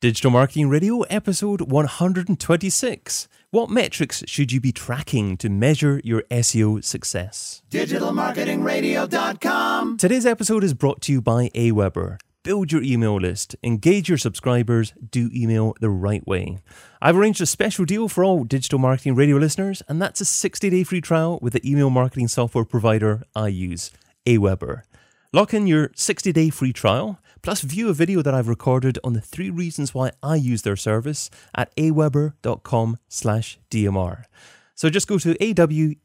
Digital Marketing Radio, episode 126. What metrics should you be tracking to measure your SEO success? digitalmarketingradio.com. Today's episode is brought to you by Aweber. Build your email list, engage your subscribers, do email the right way. I've arranged a special deal for all digital marketing radio listeners, and that's a 60 day free trial with the email marketing software provider I use, Aweber. Lock in your 60 day free trial, plus view a video that I've recorded on the three reasons why I use their service at aweber.com slash DMR. So just go to aweber.com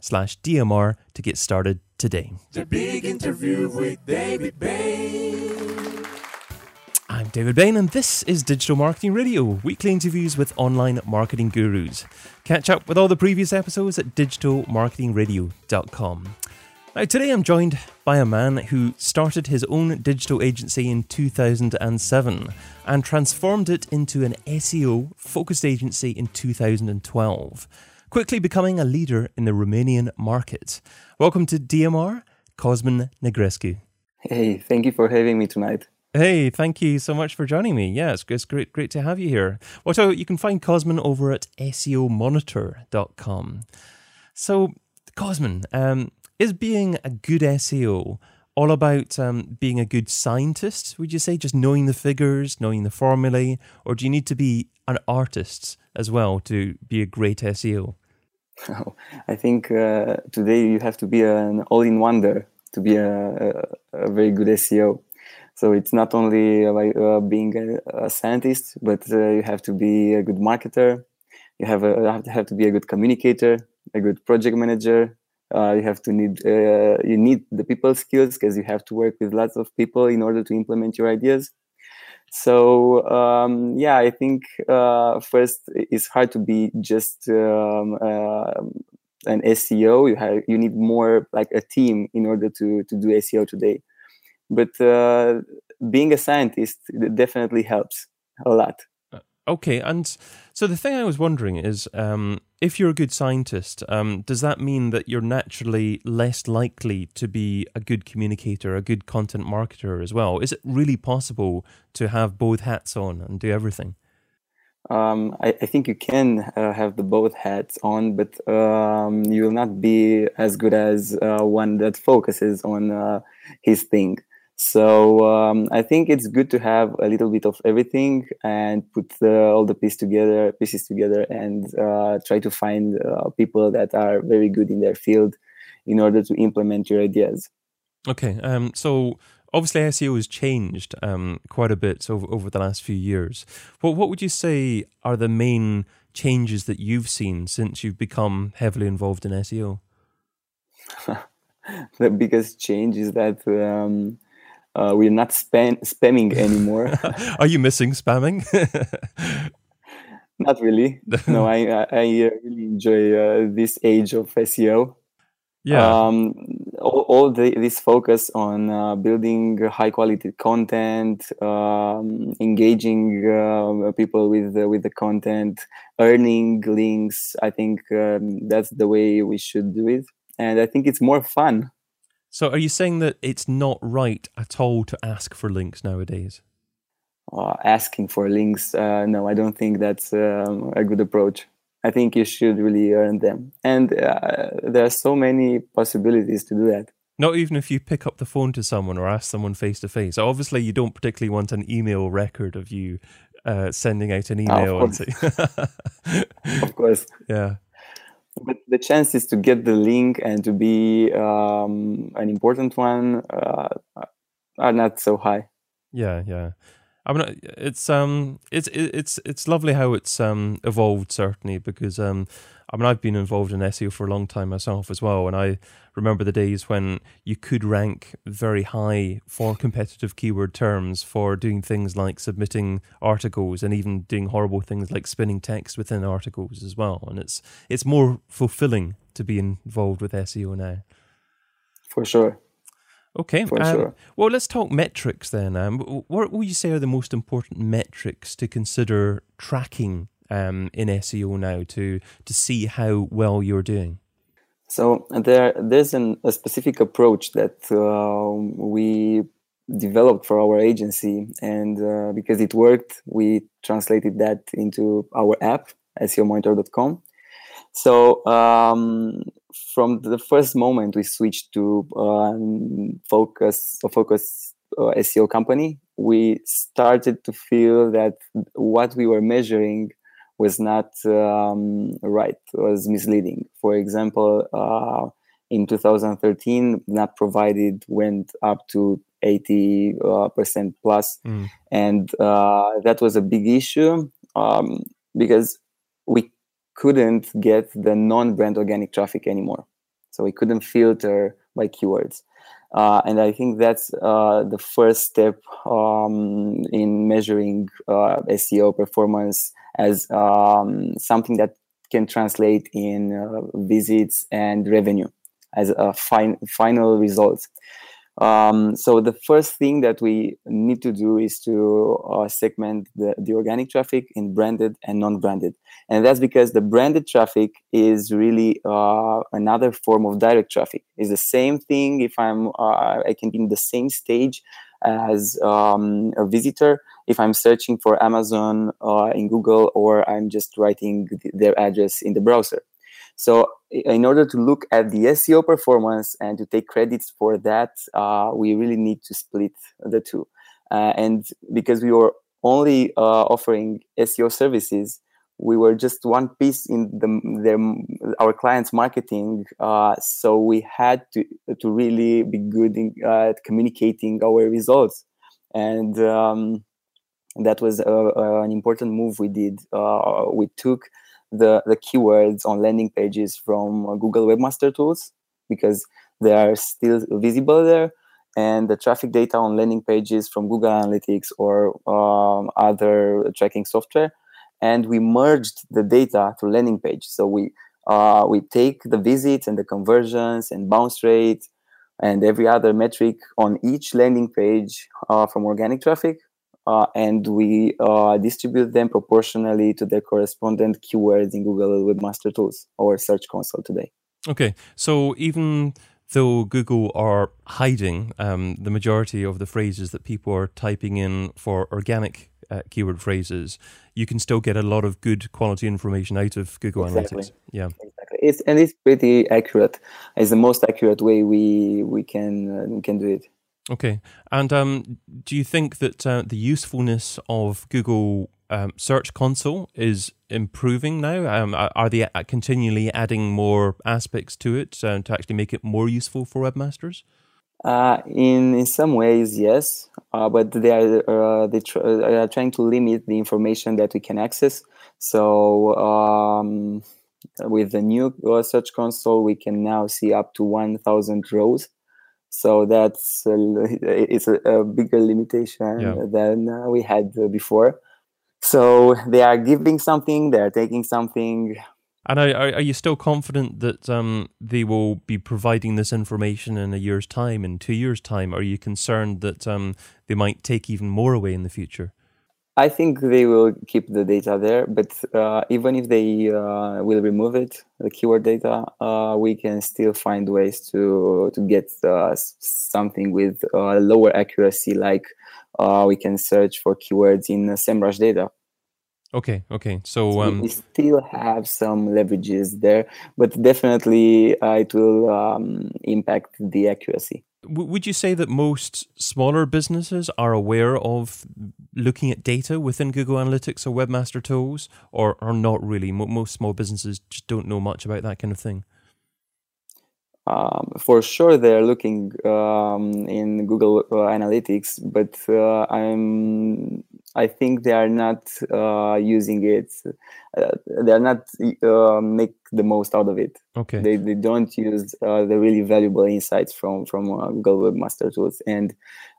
slash DMR to get started today. The big interview with David Bain. I'm David Bain, and this is Digital Marketing Radio, weekly interviews with online marketing gurus. Catch up with all the previous episodes at digitalmarketingradio.com. Now, today I'm joined by a man who started his own digital agency in 2007 and transformed it into an SEO focused agency in 2012, quickly becoming a leader in the Romanian market. Welcome to DMR, Cosmin Negrescu. Hey, thank you for having me tonight. Hey, thank you so much for joining me. Yeah, it's, it's great, great to have you here. Well, so you can find Cosmin over at SEOmonitor.com. So, Cosmin, um, is being a good SEO all about um, being a good scientist? Would you say just knowing the figures, knowing the formulae, or do you need to be an artist as well to be a great SEO? Oh, I think uh, today you have to be an all-in-wonder to be a, a, a, very good SEO. So it's not only like uh, being a, a, scientist, but uh, you have to be a good marketer. You have, a, have to have to be a good communicator, a good project manager, uh, you have to need uh, you need the people skills because you have to work with lots of people in order to implement your ideas. So um, yeah i think uh, first it's hard to be just um, uh, an seo you have you need more like a team in order to to do seo today. But uh, being a scientist definitely helps a lot Okay, and so the thing I was wondering is, um, if you're a good scientist, um, does that mean that you're naturally less likely to be a good communicator, a good content marketer as well? Is it really possible to have both hats on and do everything? Um, I, I, think you can uh, have the both hats on, but um, you will not be as good as uh, one that focuses on uh, his thing. So um, I think it's good to have a little bit of everything and put the, all the pieces together, pieces together, and uh, try to find uh, people that are very good in their field in order to implement your ideas. Okay, um, so obviously SEO has changed um, quite a bit over over the last few years. What what would you say are the main changes that you've seen since you've become heavily involved in SEO? the biggest change is that um, uh, we're not spam- spamming anymore. Are you missing spamming? not really. No, I I, uh, really enjoy uh, this age of SEO. Yeah. Um, all, all the, this focus on uh, building high quality content, um, engaging uh, people with uh, with the content, earning links. I think um, that's the way we should do it, and I think it's more fun so, are you saying that it's not right at all to ask for links nowadays? Uh, asking for links, uh, no, I don't think that's um, a good approach. I think you should really earn them, and uh, there are so many possibilities to do that. Not even if you pick up the phone to someone or ask someone face to face. Obviously, you don't particularly want an email record of you uh, sending out an email. of course. of course. Yeah but the chances to get the link and to be um, an important one uh, are not so high. Yeah, yeah. I mean, it's um, it's it's it's lovely how it's um evolved certainly because um, I mean, I've been involved in SEO for a long time myself as well, and I remember the days when you could rank very high for competitive keyword terms for doing things like submitting articles and even doing horrible things like spinning text within articles as well. And it's it's more fulfilling to be involved with SEO now. For sure. Okay. For um, sure. Well, let's talk metrics then. Um, what would you say are the most important metrics to consider tracking um, in SEO now to to see how well you're doing? So there, there's an, a specific approach that uh, we developed for our agency, and uh, because it worked, we translated that into our app, SEOmonitor.com. So um, from the first moment we switched to um, focus a focus uh, SEO company, we started to feel that what we were measuring was not um, right, was misleading. For example, uh, in 2013, not provided went up to 80 uh, percent plus, mm. and uh, that was a big issue um, because we couldn't get the non-brand organic traffic anymore. So we couldn't filter by keywords. Uh, and I think that's uh, the first step um, in measuring uh, SEO performance as um, something that can translate in uh, visits and revenue as a fin- final result. Um, so the first thing that we need to do is to uh, segment the, the organic traffic in branded and non-branded, and that's because the branded traffic is really uh, another form of direct traffic. It's the same thing if I'm uh, I can be in the same stage as um, a visitor if I'm searching for Amazon uh, in Google or I'm just writing their address in the browser. So in order to look at the SEO performance and to take credits for that, uh, we really need to split the two. Uh, and because we were only uh, offering SEO services, we were just one piece in the, their, our clients' marketing. Uh, so we had to to really be good in, uh, at communicating our results, and um, that was an important move we did. Uh, we took the, the keywords on landing pages from uh, Google Webmaster Tools because they are still visible there. And the traffic data on landing pages from Google Analytics or um, other tracking software. And we merged the data to landing page. So we uh, we take the visits and the conversions and bounce rate and every other metric on each landing page uh, from organic traffic uh, and we uh, distribute them proportionally to their correspondent keywords in Google Webmaster Tools or Search Console today. Okay, so even though Google are hiding um, the majority of the phrases that people are typing in for organic uh, keyword phrases, you can still get a lot of good quality information out of Google exactly. Analytics. Yeah, exactly. It's and it's pretty accurate. It's the most accurate way we we can uh, we can do it. Okay. And um, do you think that uh, the usefulness of Google um, Search Console is improving now? Um, are they continually adding more aspects to it uh, to actually make it more useful for webmasters? Uh, in in some ways, yes, uh, but they are uh, they tr- are trying to limit the information that we can access. So um, with the new uh, Search Console, we can now see up to one thousand rows so that's a, it's a, a bigger limitation yeah. than uh, we had before. So they are giving something they are taking something. And are, are you still confident that um, they will be providing this information in a year's time in two years time? Are you concerned that um, they might take even more away in the future I think they will keep the data there, but uh, even if they uh, will remove it, the keyword data, uh, we can still find ways to to get uh, something with uh, lower accuracy, like uh, we can search for keywords in SEMrush data. Okay, okay. So, um, we still have some leverages there, but definitely it will um, impact the accuracy. Would you say that most smaller businesses are aware of looking at data within Google Analytics or Webmaster Tools, or, or not really? Most small businesses just don't know much about that kind of thing. Um, for sure, they're looking um, in Google uh, Analytics, but uh, I'm I think they are not uh, using it. Uh, they are not uh, make the most out of it. Okay. They, they don't use uh, the really valuable insights from from uh, Google Webmaster Tools and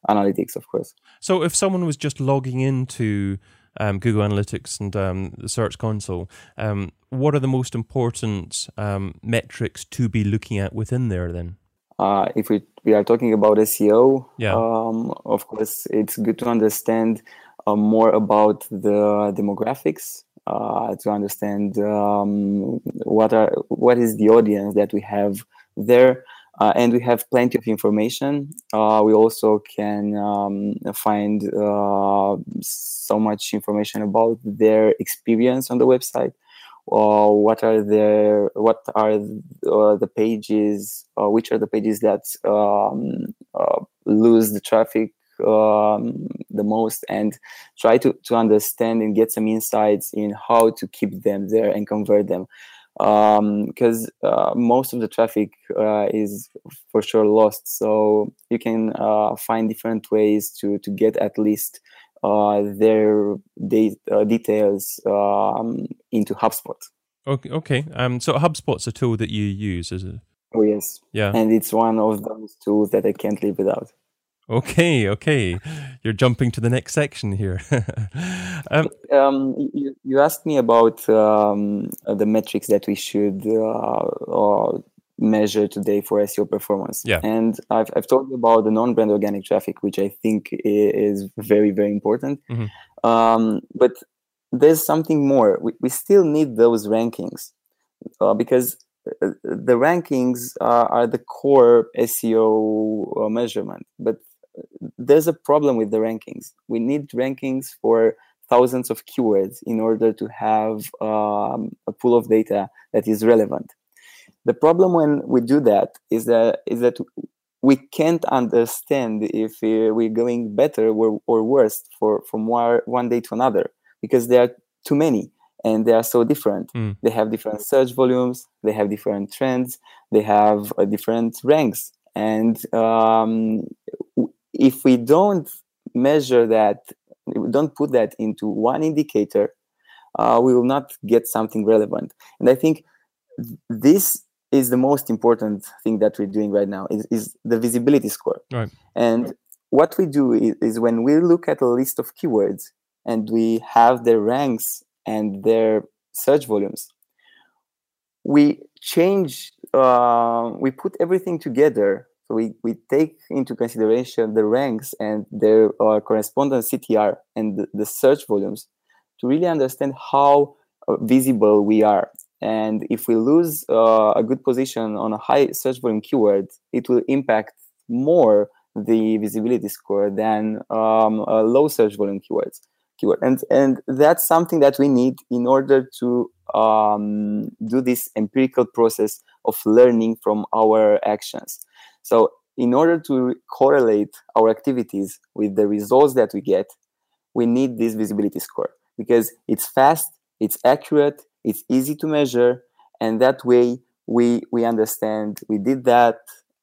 Analytics, of course. So if someone was just logging into um, Google Analytics and um, the Search Console, um, what are the most important um, metrics to be looking at within there then? Uh, if we, we are talking about SEO, yeah. Um, of course, it's good to understand more about the demographics uh, to understand um, what are what is the audience that we have there. uh, and we have plenty of information. Uh, we also can um, find uh, so much information about their experience on the website. Uh, what are their what are uh, the pages? Uh, which are the pages that um, lose the traffic um, the most and try to, to understand and get some insights in how to keep them there and convert them because um, uh, most of the traffic uh, is for sure lost. So you can uh, find different ways to to get at least uh, their de- uh, details um, into HubSpot. Okay. Okay. Um. So HubSpot's a tool that you use, is it? Oh yes. Yeah. And it's one of those tools that I can't live without. Okay, okay. You're jumping to the next section here. um, um, you, you, asked me about um, the metrics that we should uh, uh, measure today for SEO performance. Yeah. And I've, I've told you about the non brand organic traffic, which I think is very, very important. Mm-hmm. Um, but there's something more. We, we still need those rankings uh, because uh, the rankings are the core SEO uh, measurement. But there's a problem with the rankings. We need rankings for thousands of keywords in order to have um, a pool of data that is relevant. The problem when we do that is that is that we can't understand if we're going better or, or worse for from one day to another because there are too many and they are so different. Mm. They have different search volumes, they have different trends, they have uh, different ranks, and um, if we don't measure that, we don't put that into one indicator, uh, we will not get something relevant. And I think this is the most important thing that we're doing right now is, is the visibility score. Right. And what we do is, is, when we look at a list of keywords and we have their ranks and their search volumes, we change, uh, we put everything together we, we take into consideration the ranks and their uh, corresponding CTR and the, the, search volumes to really understand how uh, visible we are. And if we lose uh, a good position on a high search volume keyword, it will impact more the visibility score than um, low search volume keywords. Keyword. And, and that's something that we need in order to um, do this empirical process of learning from our actions. So in order to correlate our activities with the results that we get, we need this visibility score because it's fast, it's accurate, it's easy to measure, and that way we we understand we did that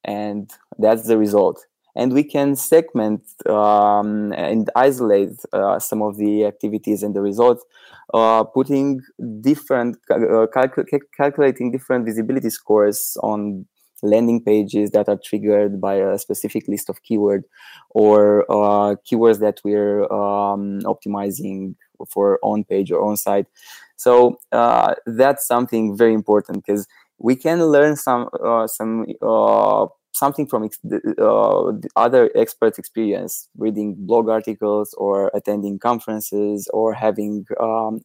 and that's the result. And we can segment um, and isolate uh, some of the activities and the results, uh, putting different, uh, calcul- calculating different visibility scores on landing pages that are triggered by a specific list of keyword or uh, keywords that we're um, optimizing for on page or on site. So uh, that's something very important because we can learn some uh, some uh, something from ex- uh, other experts experience reading blog articles or attending conferences or having um,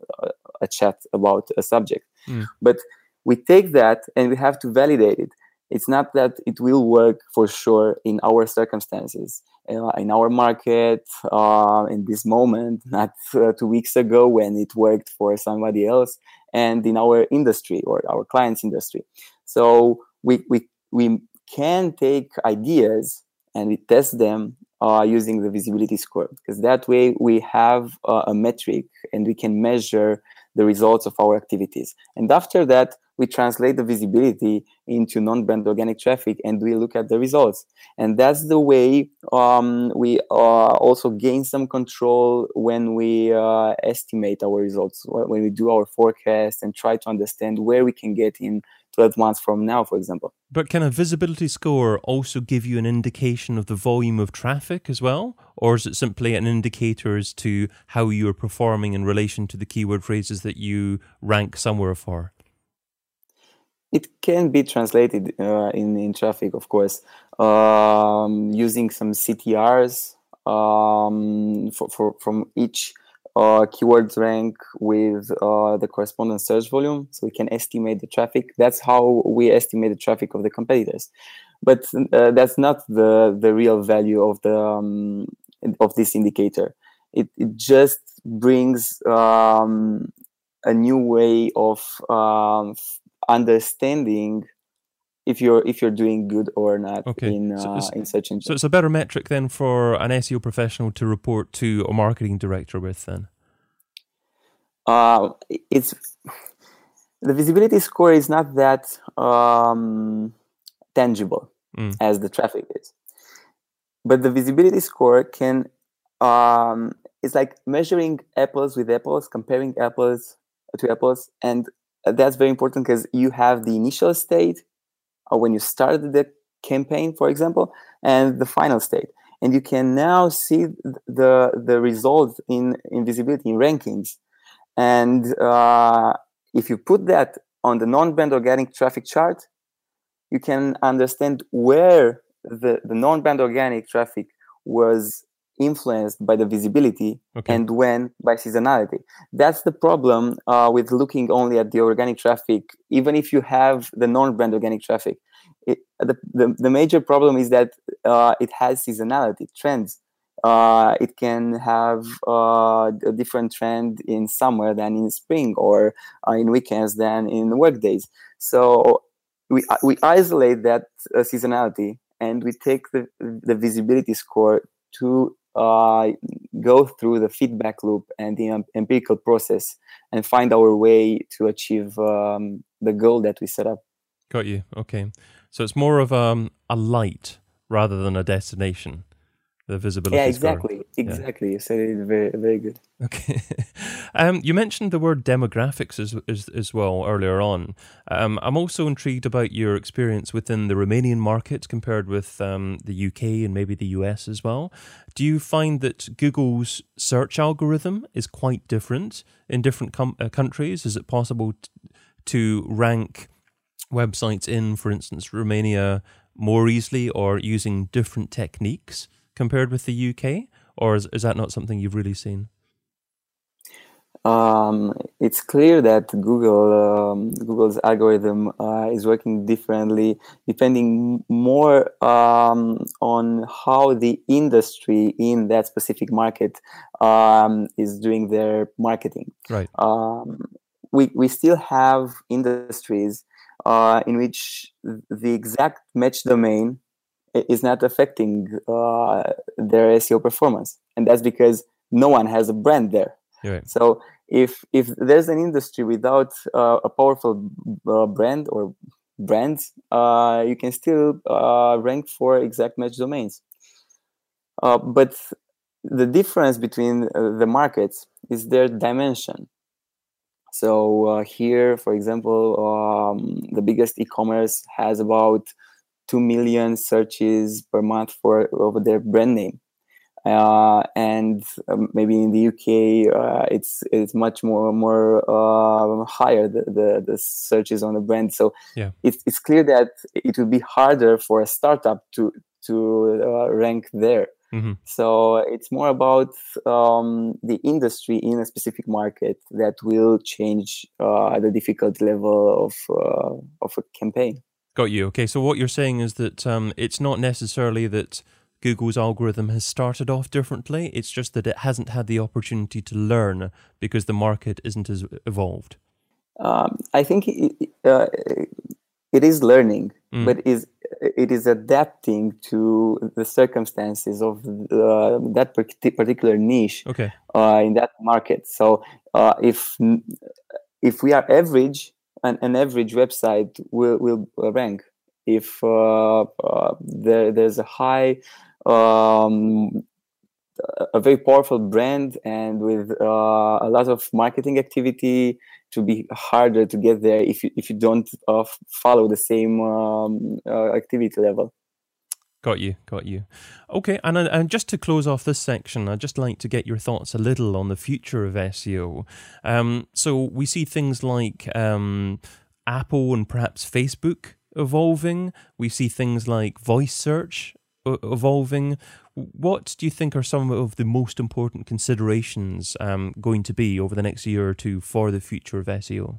a chat about a subject. Mm. but we take that and we have to validate it it's not that it will work for sure in our circumstances. Uh, in our market uh, in this moment not uh, two weeks ago when it worked for somebody else and in our industry or our clients industry. So we we, we can take ideas and we test them uh, using the visibility score because that way we have uh, a metric and we can measure the results of our activities. And after that we translate the visibility into non-brand organic traffic and we look at the results. And that's the way um, we uh, also gain some control when we uh, estimate our results when we do our forecast and try to understand where we can get in 12 months from now for example. But can a visibility score also give you an indication of the volume of traffic as well? Or is it simply an indicator as to how you're performing in relation to the keyword phrases that you rank somewhere for it can be translated uh, in, in traffic, of course, um, using some CTRs um, for, for, from each uh, keywords rank with uh, the corresponding search volume. So we can estimate the traffic. That's how we estimate the traffic of the competitors. but uh, that's not the the real value of the um, of this indicator. It it just brings um, a new way of um, understanding if you're if you're doing good or not Okay. in So uh, in search engine. So it's a better metric then for an SEO professional to report to a marketing director with then. uh, it's the visibility score is not that um, tangible Mm. as the traffic is, but the visibility score can um, it's like measuring apples with apples, comparing apples to apples, and that's very important because you have the initial state uh, when you started the campaign, for example, and the final state, and you can now see the the result in in visibility in rankings. And uh, if you put that on the non-brand organic traffic chart, you can understand where the, the non-brand organic traffic was influenced by the visibility Okay. and when by seasonality. That's the problem uh, with looking only at the organic traffic, even if you have the non-brand organic traffic. It, the, the, the major problem is that uh, it has seasonality trends uh, it can have uh, a different trend in summer than in spring or uh, in weekends than in workdays. So we, we isolate that uh, seasonality and we take the, the visibility score to uh, go through the feedback loop and the em- empirical process and find our way to achieve um, the goal that we set up. Got you. Okay. So it's more of um, a light rather than a destination. The visibility. yeah, exactly. Exactly. You said it very, very good. Okay. um, you mentioned the word demographics as, as, as well earlier on. Um, I'm also intrigued about your experience within the Romanian market compared with um, the UK and maybe the US as well. Do you find that Google's search algorithm is quite different in different com- uh, countries? Is it possible t- to rank websites in, for instance, Romania more easily or using different techniques compared with the UK? Or is, is that not something you've really seen? um, it's clear that Google um, Google's algorithm uh, is working differently, depending more um, on how the industry in that specific market um, is doing their marketing. Right. Um, we we still have industries uh, in which the exact match domain is not affecting uh, their SEO performance, and that's because no one has a brand there. Right. So if if there's an industry without uh, a powerful uh, brand or brands, uh, you can still uh, rank for exact match domains. Uh, but the difference between uh, the markets is their dimension. So uh, here, for example, um, the biggest e-commerce has about two million searches per month for over their brand name uh, and um, maybe in the UK uh, it's it's much more more uh, higher the, the the searches on the brand. So Yeah. it's it's clear that it will be harder for a startup to to uh, rank there. Mhm. So it's more about um, the industry in a specific market that will change uh, the difficulty level of uh, of a campaign. Got you. Okay, so what you're saying is that um, it's not necessarily that Google's algorithm has started off differently. It's just that it hasn't had the opportunity to learn because the market isn't as evolved. Um, I think it, uh, it is learning, Mm. but is it is adapting to the circumstances of uh, that particular niche Okay. uh, in that market. So uh, if if we are average, an, an average website will will rank. If uh, uh, there there's a high um, a very powerful brand and with uh, a lot of marketing activity to be harder to get there if you if you don't uh, follow the same um, uh, activity level. Got you, got you. Okay, and and just to close off this section, I'd just like to get your thoughts a little on the future of SEO. Um, so we see things like um, Apple and perhaps Facebook evolving. We see things like voice search evolving. What do you think are some of the most important considerations um, going to be over the next year or two for the future of SEO?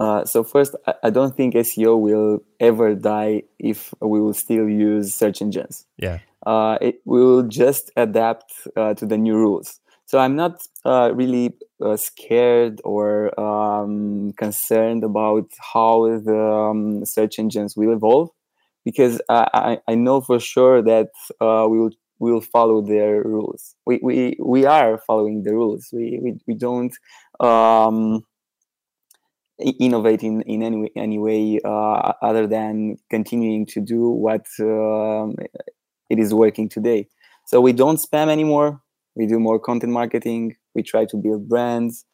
Uh, so first, I, I don't think SEO will ever die if we will still use search engines. Yeah. Uh, it will just adapt uh, to the new rules. So I'm not uh, really uh, scared or um, concerned about how the um, search engines will evolve because I, I know for sure that uh, we will will follow their rules. We, we, we are following the rules. We, we, we don't um, innovate in, in any, any way uh, other than continuing to do what um, it is working today. So we don't spam anymore. We do more content marketing. We try to build brands.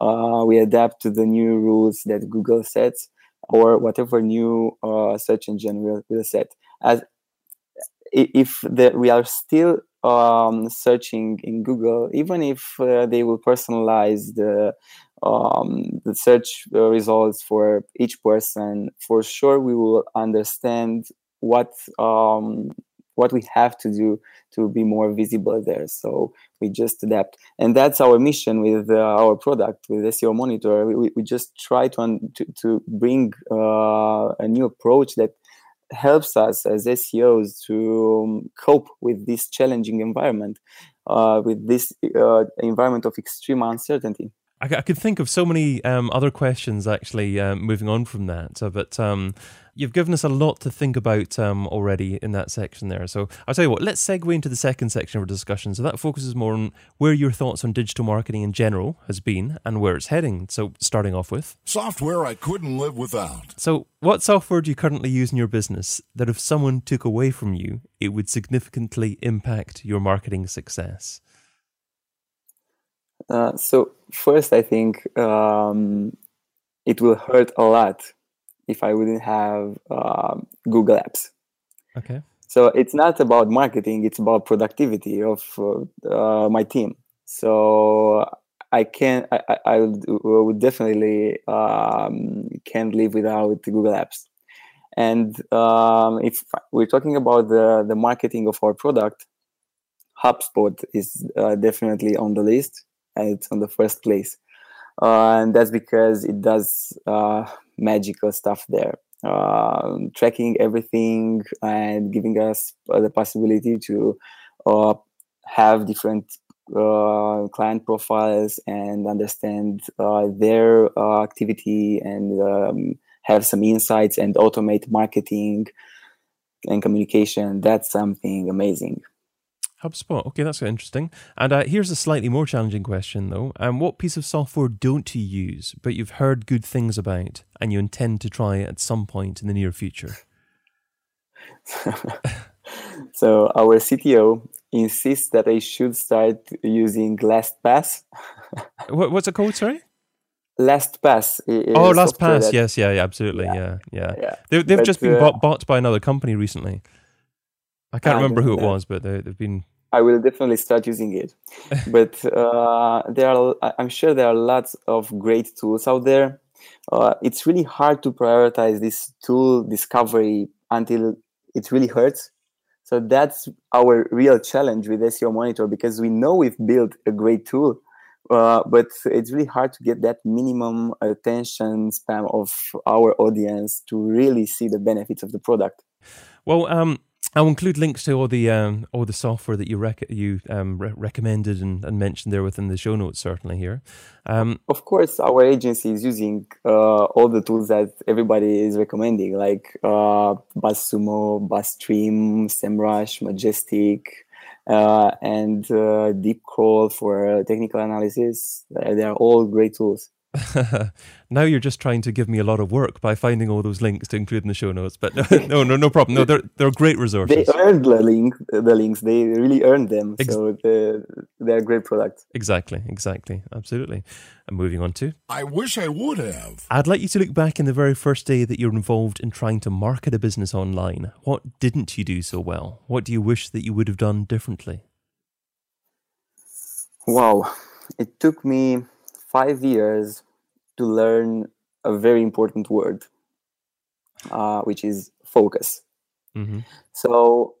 Uh, we adapt to the new rules that Google sets or whatever new uh, search engine will, will set. As if the, we are still um, searching in Google, even if uh, they will personalize the um, the search uh, results for each person, for sure we will understand what um, what we have to do to be more visible there. So we just adapt, and that's our mission with uh, our product with SEO Monitor. We, we just try to un- to, to bring uh, a new approach that helps us as SEOs to um, cope with this challenging environment, uh, with this uh, environment of extreme uncertainty. I, I could think of so many um, other questions actually um, moving on from that, but um, you've given us a lot to think about um, already in that section there. So I'll tell you what, let's segue into the second section of our discussion. So that focuses more on where your thoughts on digital marketing in general has been and where it's heading. So starting off with software I couldn't live without. So, what software do you currently use in your business that if someone took away from you, it would significantly impact your marketing success? Uh, so first, I think um, it will hurt a lot if I wouldn't have uh, Google Apps. Okay. So it's not about marketing; it's about productivity of uh, my team. So I can I, I would definitely um, can't live without Google Apps. And um, if we're talking about the the marketing of our product, HubSpot is uh, definitely on the list it's on the first place. Uh, and that's because it does uh, magical stuff there, uh, tracking everything and giving us the possibility to uh, have different uh, client profiles and understand uh, their activity and um, have some insights and automate marketing and communication. That's something amazing. HubSpot. Okay, that's interesting. And uh, here's a slightly more challenging question, though. Um, what piece of software don't you use, but you've heard good things about, and you intend to try at some point in the near future? so our CTO insists that I should start using LastPass. what, what's it called? Sorry. LastPass. Oh, LastPass. That, yes, yeah, yeah, absolutely, yeah, yeah. yeah. yeah. They, have just been uh, bought, bought by another company recently. I can't remember who it was, but they, have been. I will definitely start using it. but uh, there are, I'm sure there are lots of great tools out there. Uh, it's really hard to prioritize this tool discovery until it really hurts. So that's our real challenge with SEO Monitor because we know we've built a great tool, uh, but it's really hard to get that minimum attention span of our audience to really see the benefits of the product. Well, um, I'll include links to all the um, all the software that you rec- you um, re- recommended and, and, mentioned there within the show notes. Certainly here. Um, of course, our agency is using uh, all the tools that everybody is recommending, like uh, BuzzSumo, SEMrush, Majestic, uh, and uh, Deepcrawl for technical analysis. They are all great tools. now you're just trying to give me a lot of work by finding all those links to include in the show notes. But no, no, no problem. No, they're they're great resources. They earned the link, the links. They really earned them. Ex- so they're, they're great products. Exactly, exactly, absolutely. And moving on to, I wish I would have. I'd like you to look back in the very first day that you're involved in trying to market a business online. What didn't you do so well? What do you wish that you would have done differently? Wow, it took me five years to learn a very important word, uh, which is focus. Mm-hmm. So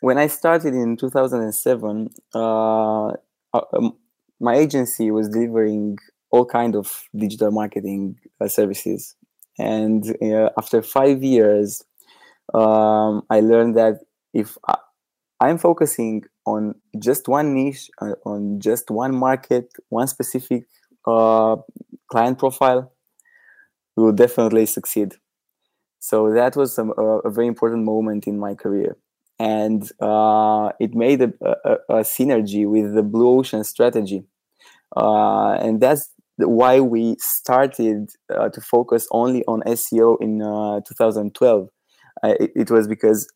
when I started in 2007, uh, uh, um, my agency was delivering all kind of digital marketing uh, services and uh, after five years, um, I learned that if I, I'm focusing on just one niche, uh, on just one market, one specific uh, client profile, we will definitely succeed. So that was a, a very important moment in my career. And uh, it made a, a, a, synergy with the Blue Ocean strategy. Uh, and that's why we started uh, to focus only on SEO in uh, 2012. It, it was because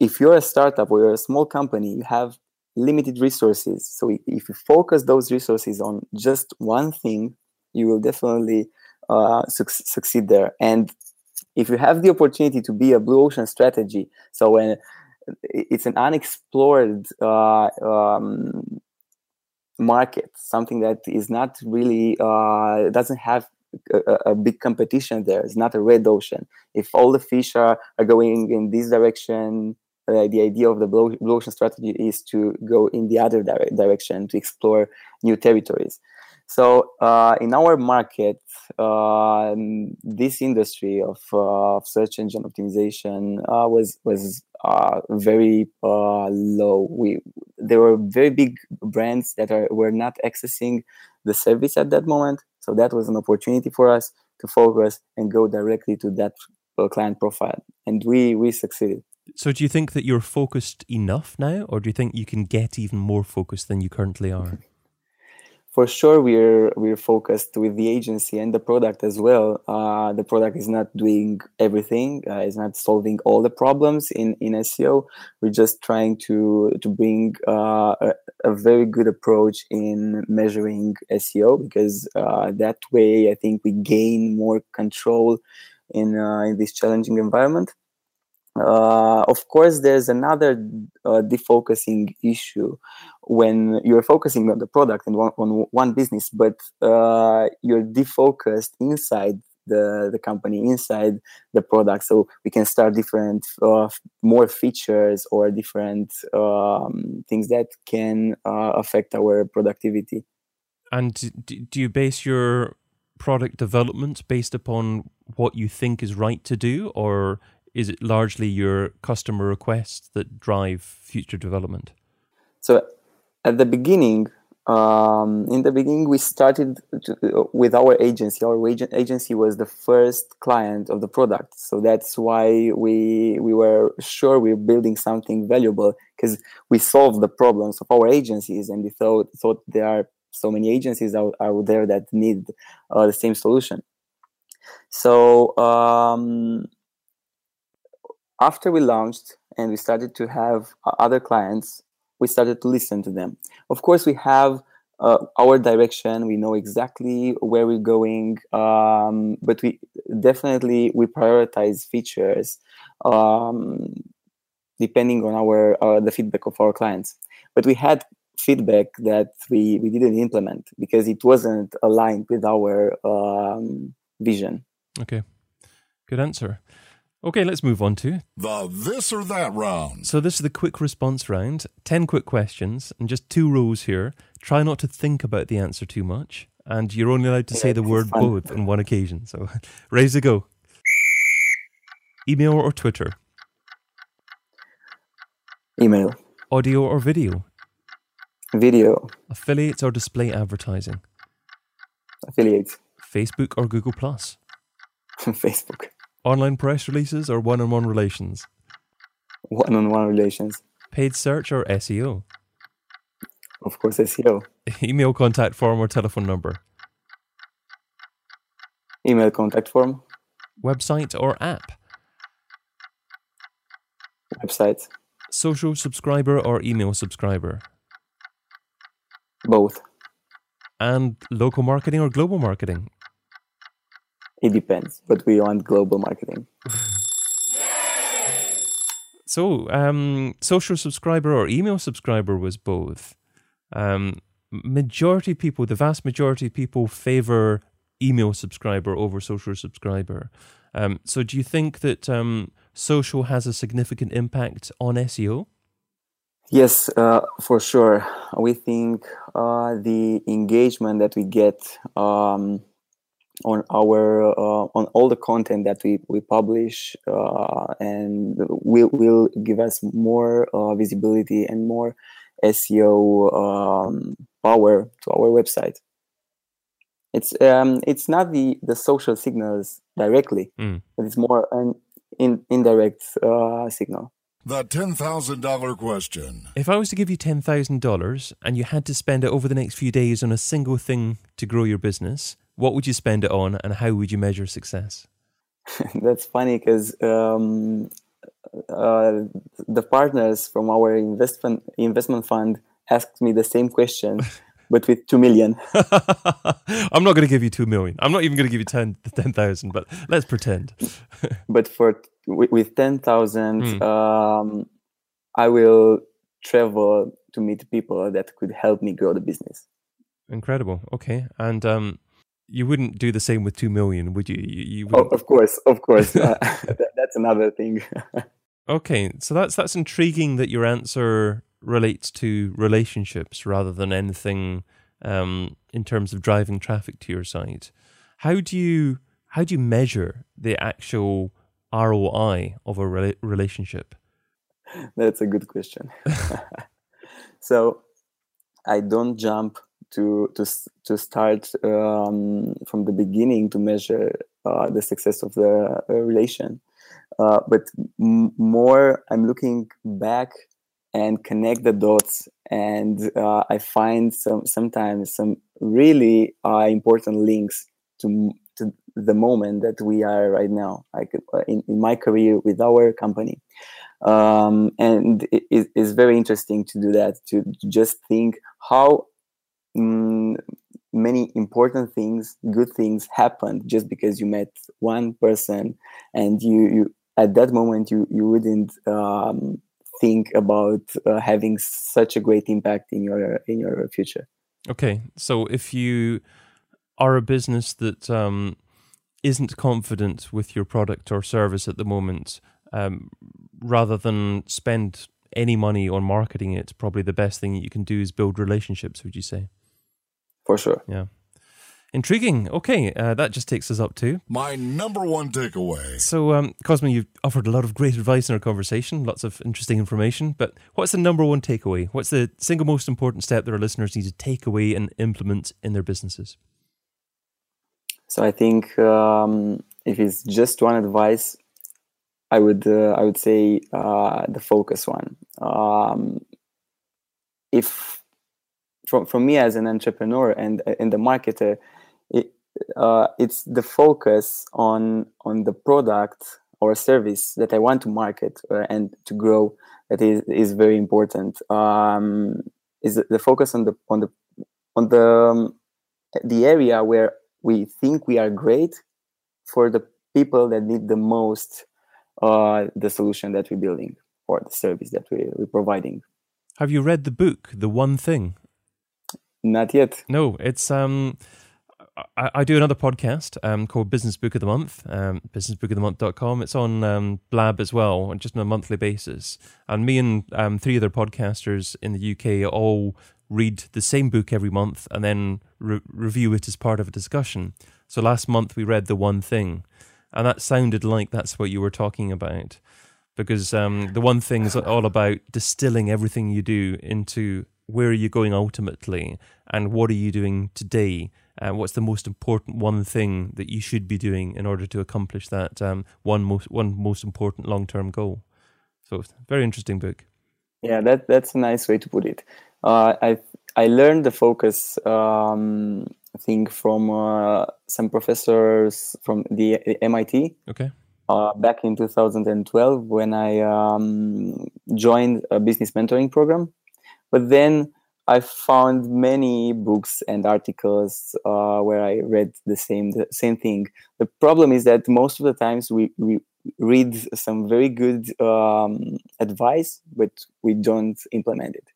if you're a startup or you're a small company, you have limited resources. So if you focus those resources on just one thing, you will definitely uh, su- succeed there. And if you have the opportunity to be a blue ocean strategy, so when it's an unexplored uh, um, market, something that is not really uh, doesn't have a, a, big competition there. It's not a red ocean. If all the fish are, are going in this direction, uh, the idea of the blue, ocean strategy is to go in the other dire- direction to explore new territories. So uh, in our market, uh, this industry of, uh, of, search engine optimization uh, was was uh, very low. We there were very big brands that are were not accessing the service at that moment. So that was an opportunity for us to focus and go directly to that client profile, and we we succeeded. So, do you think that you're focused enough now, or do you think you can get even more focused than you currently are? for sure we're we're focused with the agency and the product as well. Uh, the product is not doing everything uh, it's not solving all the problems in in seo we're just trying to to bring uh, a, a, very good approach in measuring seo because uh, that way i think we gain more control in uh, in this challenging environment uh, of course, there's another uh, defocusing issue when you're focusing on the product and one, on one business, but uh, you're defocused inside the, the company, inside the product. So we can start different, uh, more features or different um, things that can uh, affect our productivity. And do you base your product development based upon what you think is right to do, or is it largely your customer requests that drive future development? So at the beginning, um, in the beginning, we started to, with our agency. Our agency was the first client of the product, so that's why we we were sure we were building something valuable because we solved the problems of our agencies, and we thought thought there are so many agencies out, out there that need uh, the same solution. So um, after we launched and we started to have uh, other clients, we started to listen to them. Of course, we have uh, our direction. We know exactly where we're going, um, but we definitely we prioritize features um, depending on our uh, the feedback of our clients. But we had feedback that we we didn't implement because it wasn't aligned with our um, vision. Okay, good answer. Okay, let's move on to the this or that round. So, this is the quick response round 10 quick questions and just two rows here. Try not to think about the answer too much, and you're only allowed to yeah, say the word fun. both on one occasion. So, raise to go. Email or Twitter? Email. Audio or video? Video. Affiliates or display advertising? Affiliates. Facebook or Google Plus? Facebook. Online press releases or one on one relations? One on one relations. Paid search or SEO? Of course, SEO. Email contact form or telephone number? Email contact form. Website or app? Website. Social subscriber or email subscriber? Both. And local marketing or global marketing? It depends, but we want global marketing. So, um, social subscriber or email subscriber was both. Um, majority people, the vast majority of people favor email subscriber over social subscriber. Um, so, do you think that um, social has a significant impact on SEO? Yes, uh, for sure. We think uh, the engagement that we get um, on our uh, on all the content that we we publish, uh, and will will give us more uh, visibility and more SEO um, power to our website. It's um, it's not the the social signals directly, Mm. but it's more an in, indirect uh, signal. The $10,000 question. If I was to give you $10,000 and you had to spend it over the next few days on a single thing to grow your business, what would you spend it on and how would you measure success? That's funny because um, uh, the partners from our investment investment fund asked me the same question, but with two million. I'm not going to give you 2 million. I'm not even going to give you 10 10,000, but let's pretend. But for with, with ten thousand, Hmm. um, I will travel to meet people that could help me grow the business. Incredible. Okay. And um you wouldn't do the same with 2 million, would you? You, you Oh, of course, of course, uh, that, that's another thing. Okay, so that's that's intriguing that your answer relates to relationships rather than anything um, in terms of driving traffic to your site. How do you how do you measure the actual ROI of a rela- relationship? That's a good question. so I don't jump to to to start um, from the beginning to measure uh, the success of the uh, relation, uh, but m- more I'm looking back and connect the dots, and uh, I find some sometimes some really uh, important links to to the moment that we are right now, like uh, in, in my career with our company. Um, and it, it's very interesting to do that to just think how mm, many important things good things happened just because you met one person and you, you at that moment you you wouldn't um, think about uh, having such a great impact in your in your future Okay, so if you are a business that um, isn't confident with your product or service at the moment, um, rather than spend any money on marketing it, probably the best thing you can do is build relationships. Would you say? For sure Yeah. Intriguing. Okay, uh, that just takes us up to. My number one takeaway. So, um, Cosmin, you've offered a lot of great advice in our conversation, lots of interesting information. But what's the number one takeaway? What's the single most important step that our listeners need to take away and implement in their businesses? So I think um, if it's just one advice, I would uh, I would say uh, the focus one. Um, if from from me as an entrepreneur and and the marketer, it, uh, it's the focus on on the product or service that I want to market uh, and to grow that is is very important. Um, is the focus on the on the on the um, the area where we think we are great for the people that need the most uh, the solution that we're building or the service that we, we're providing. Have you read the book, The One Thing? Not yet. No, it's um I, I do another podcast um called Business Book of the Month, um businessbookofthemonth.com. It's on um Blab as well, just on a monthly basis. And me and um three other podcasters in the UK all read the same book every month and then re- review it as part of a discussion. So last month we read The One Thing, and that sounded like that's what you were talking about. Because um, the one thing is all about distilling everything you do into where are you going ultimately and what are you doing today and what's the most important one thing that you should be doing in order to accomplish that um, one most one most important long term goal. So it's a very interesting book. Yeah, that that's a nice way to put it. Uh, I I learned the focus um, thing from uh, some professors from the MIT Okay. uh, back in 2012 when I um, joined a business mentoring program. But then I found many books and articles uh, where I read the same the same thing. The problem is that most of the times we, we read some very good um, advice, but we don't implement it.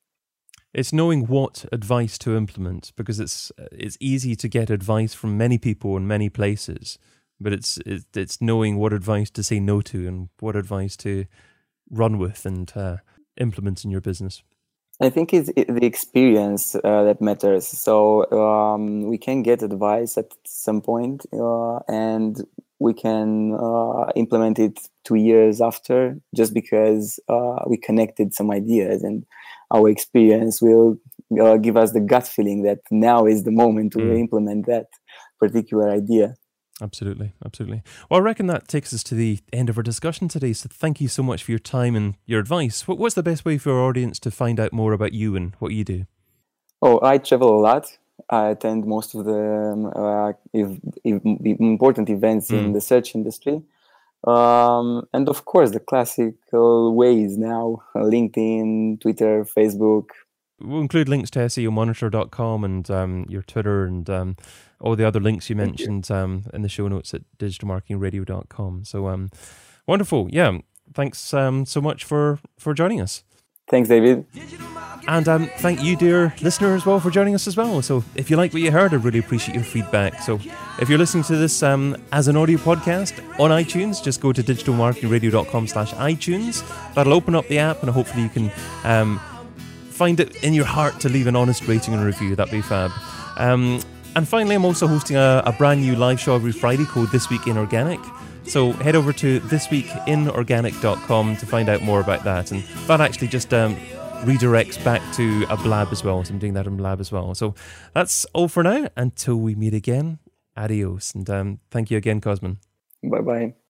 It's knowing what advice to implement because it's it's easy to get advice from many people in many places, but it's it's, knowing what advice to say no to and what advice to run with and uh, implement in your business. I think it's the experience uh, that matters. So um, we can get advice at some point, uh, and we can uh, implement it two years after, just because uh, we connected some ideas, and our experience will uh, give us the gut feeling that now is the moment to Mm. implement that particular idea. Absolutely, absolutely. Well, I reckon that takes us to the end of our discussion today. So thank you so much for your time and your advice. What's the best way for our audience to find out more about you and what you do? Oh, I travel a lot. I attend most of the um, uh, if, if important events in Mm. the search industry. Um, and of course, the classical ways now LinkedIn, Twitter, Facebook. We'll include links to SEOmonitor.com and um, your Twitter and um, all the other links you Thank you. mentioned um, in the show notes at digitalmarketingradio.com. So um, wonderful. Yeah. Thanks um, so much for, for joining us. Thanks, David. And um, thank you, dear listener, as well for joining us as well. So, if you like what you heard, I'd really appreciate your feedback. So, if you're listening to this um, as an audio podcast on iTunes, just go to digitalmarketingradio.com slash iTunes. That'll open up the app, and hopefully you can um, find it in your heart to leave an honest rating and review. That'd be fab. Um, and finally, I'm also hosting a, a brand new live show every Friday called This Week in Organic. So head over to thisweekinorganic.com to find out more about that. And that actually just um, redirects back to a blab as well. So I'm doing that in blab as well. So that's all for now. Until we meet again, adios. And um, thank you again, Cosmin. Bye bye.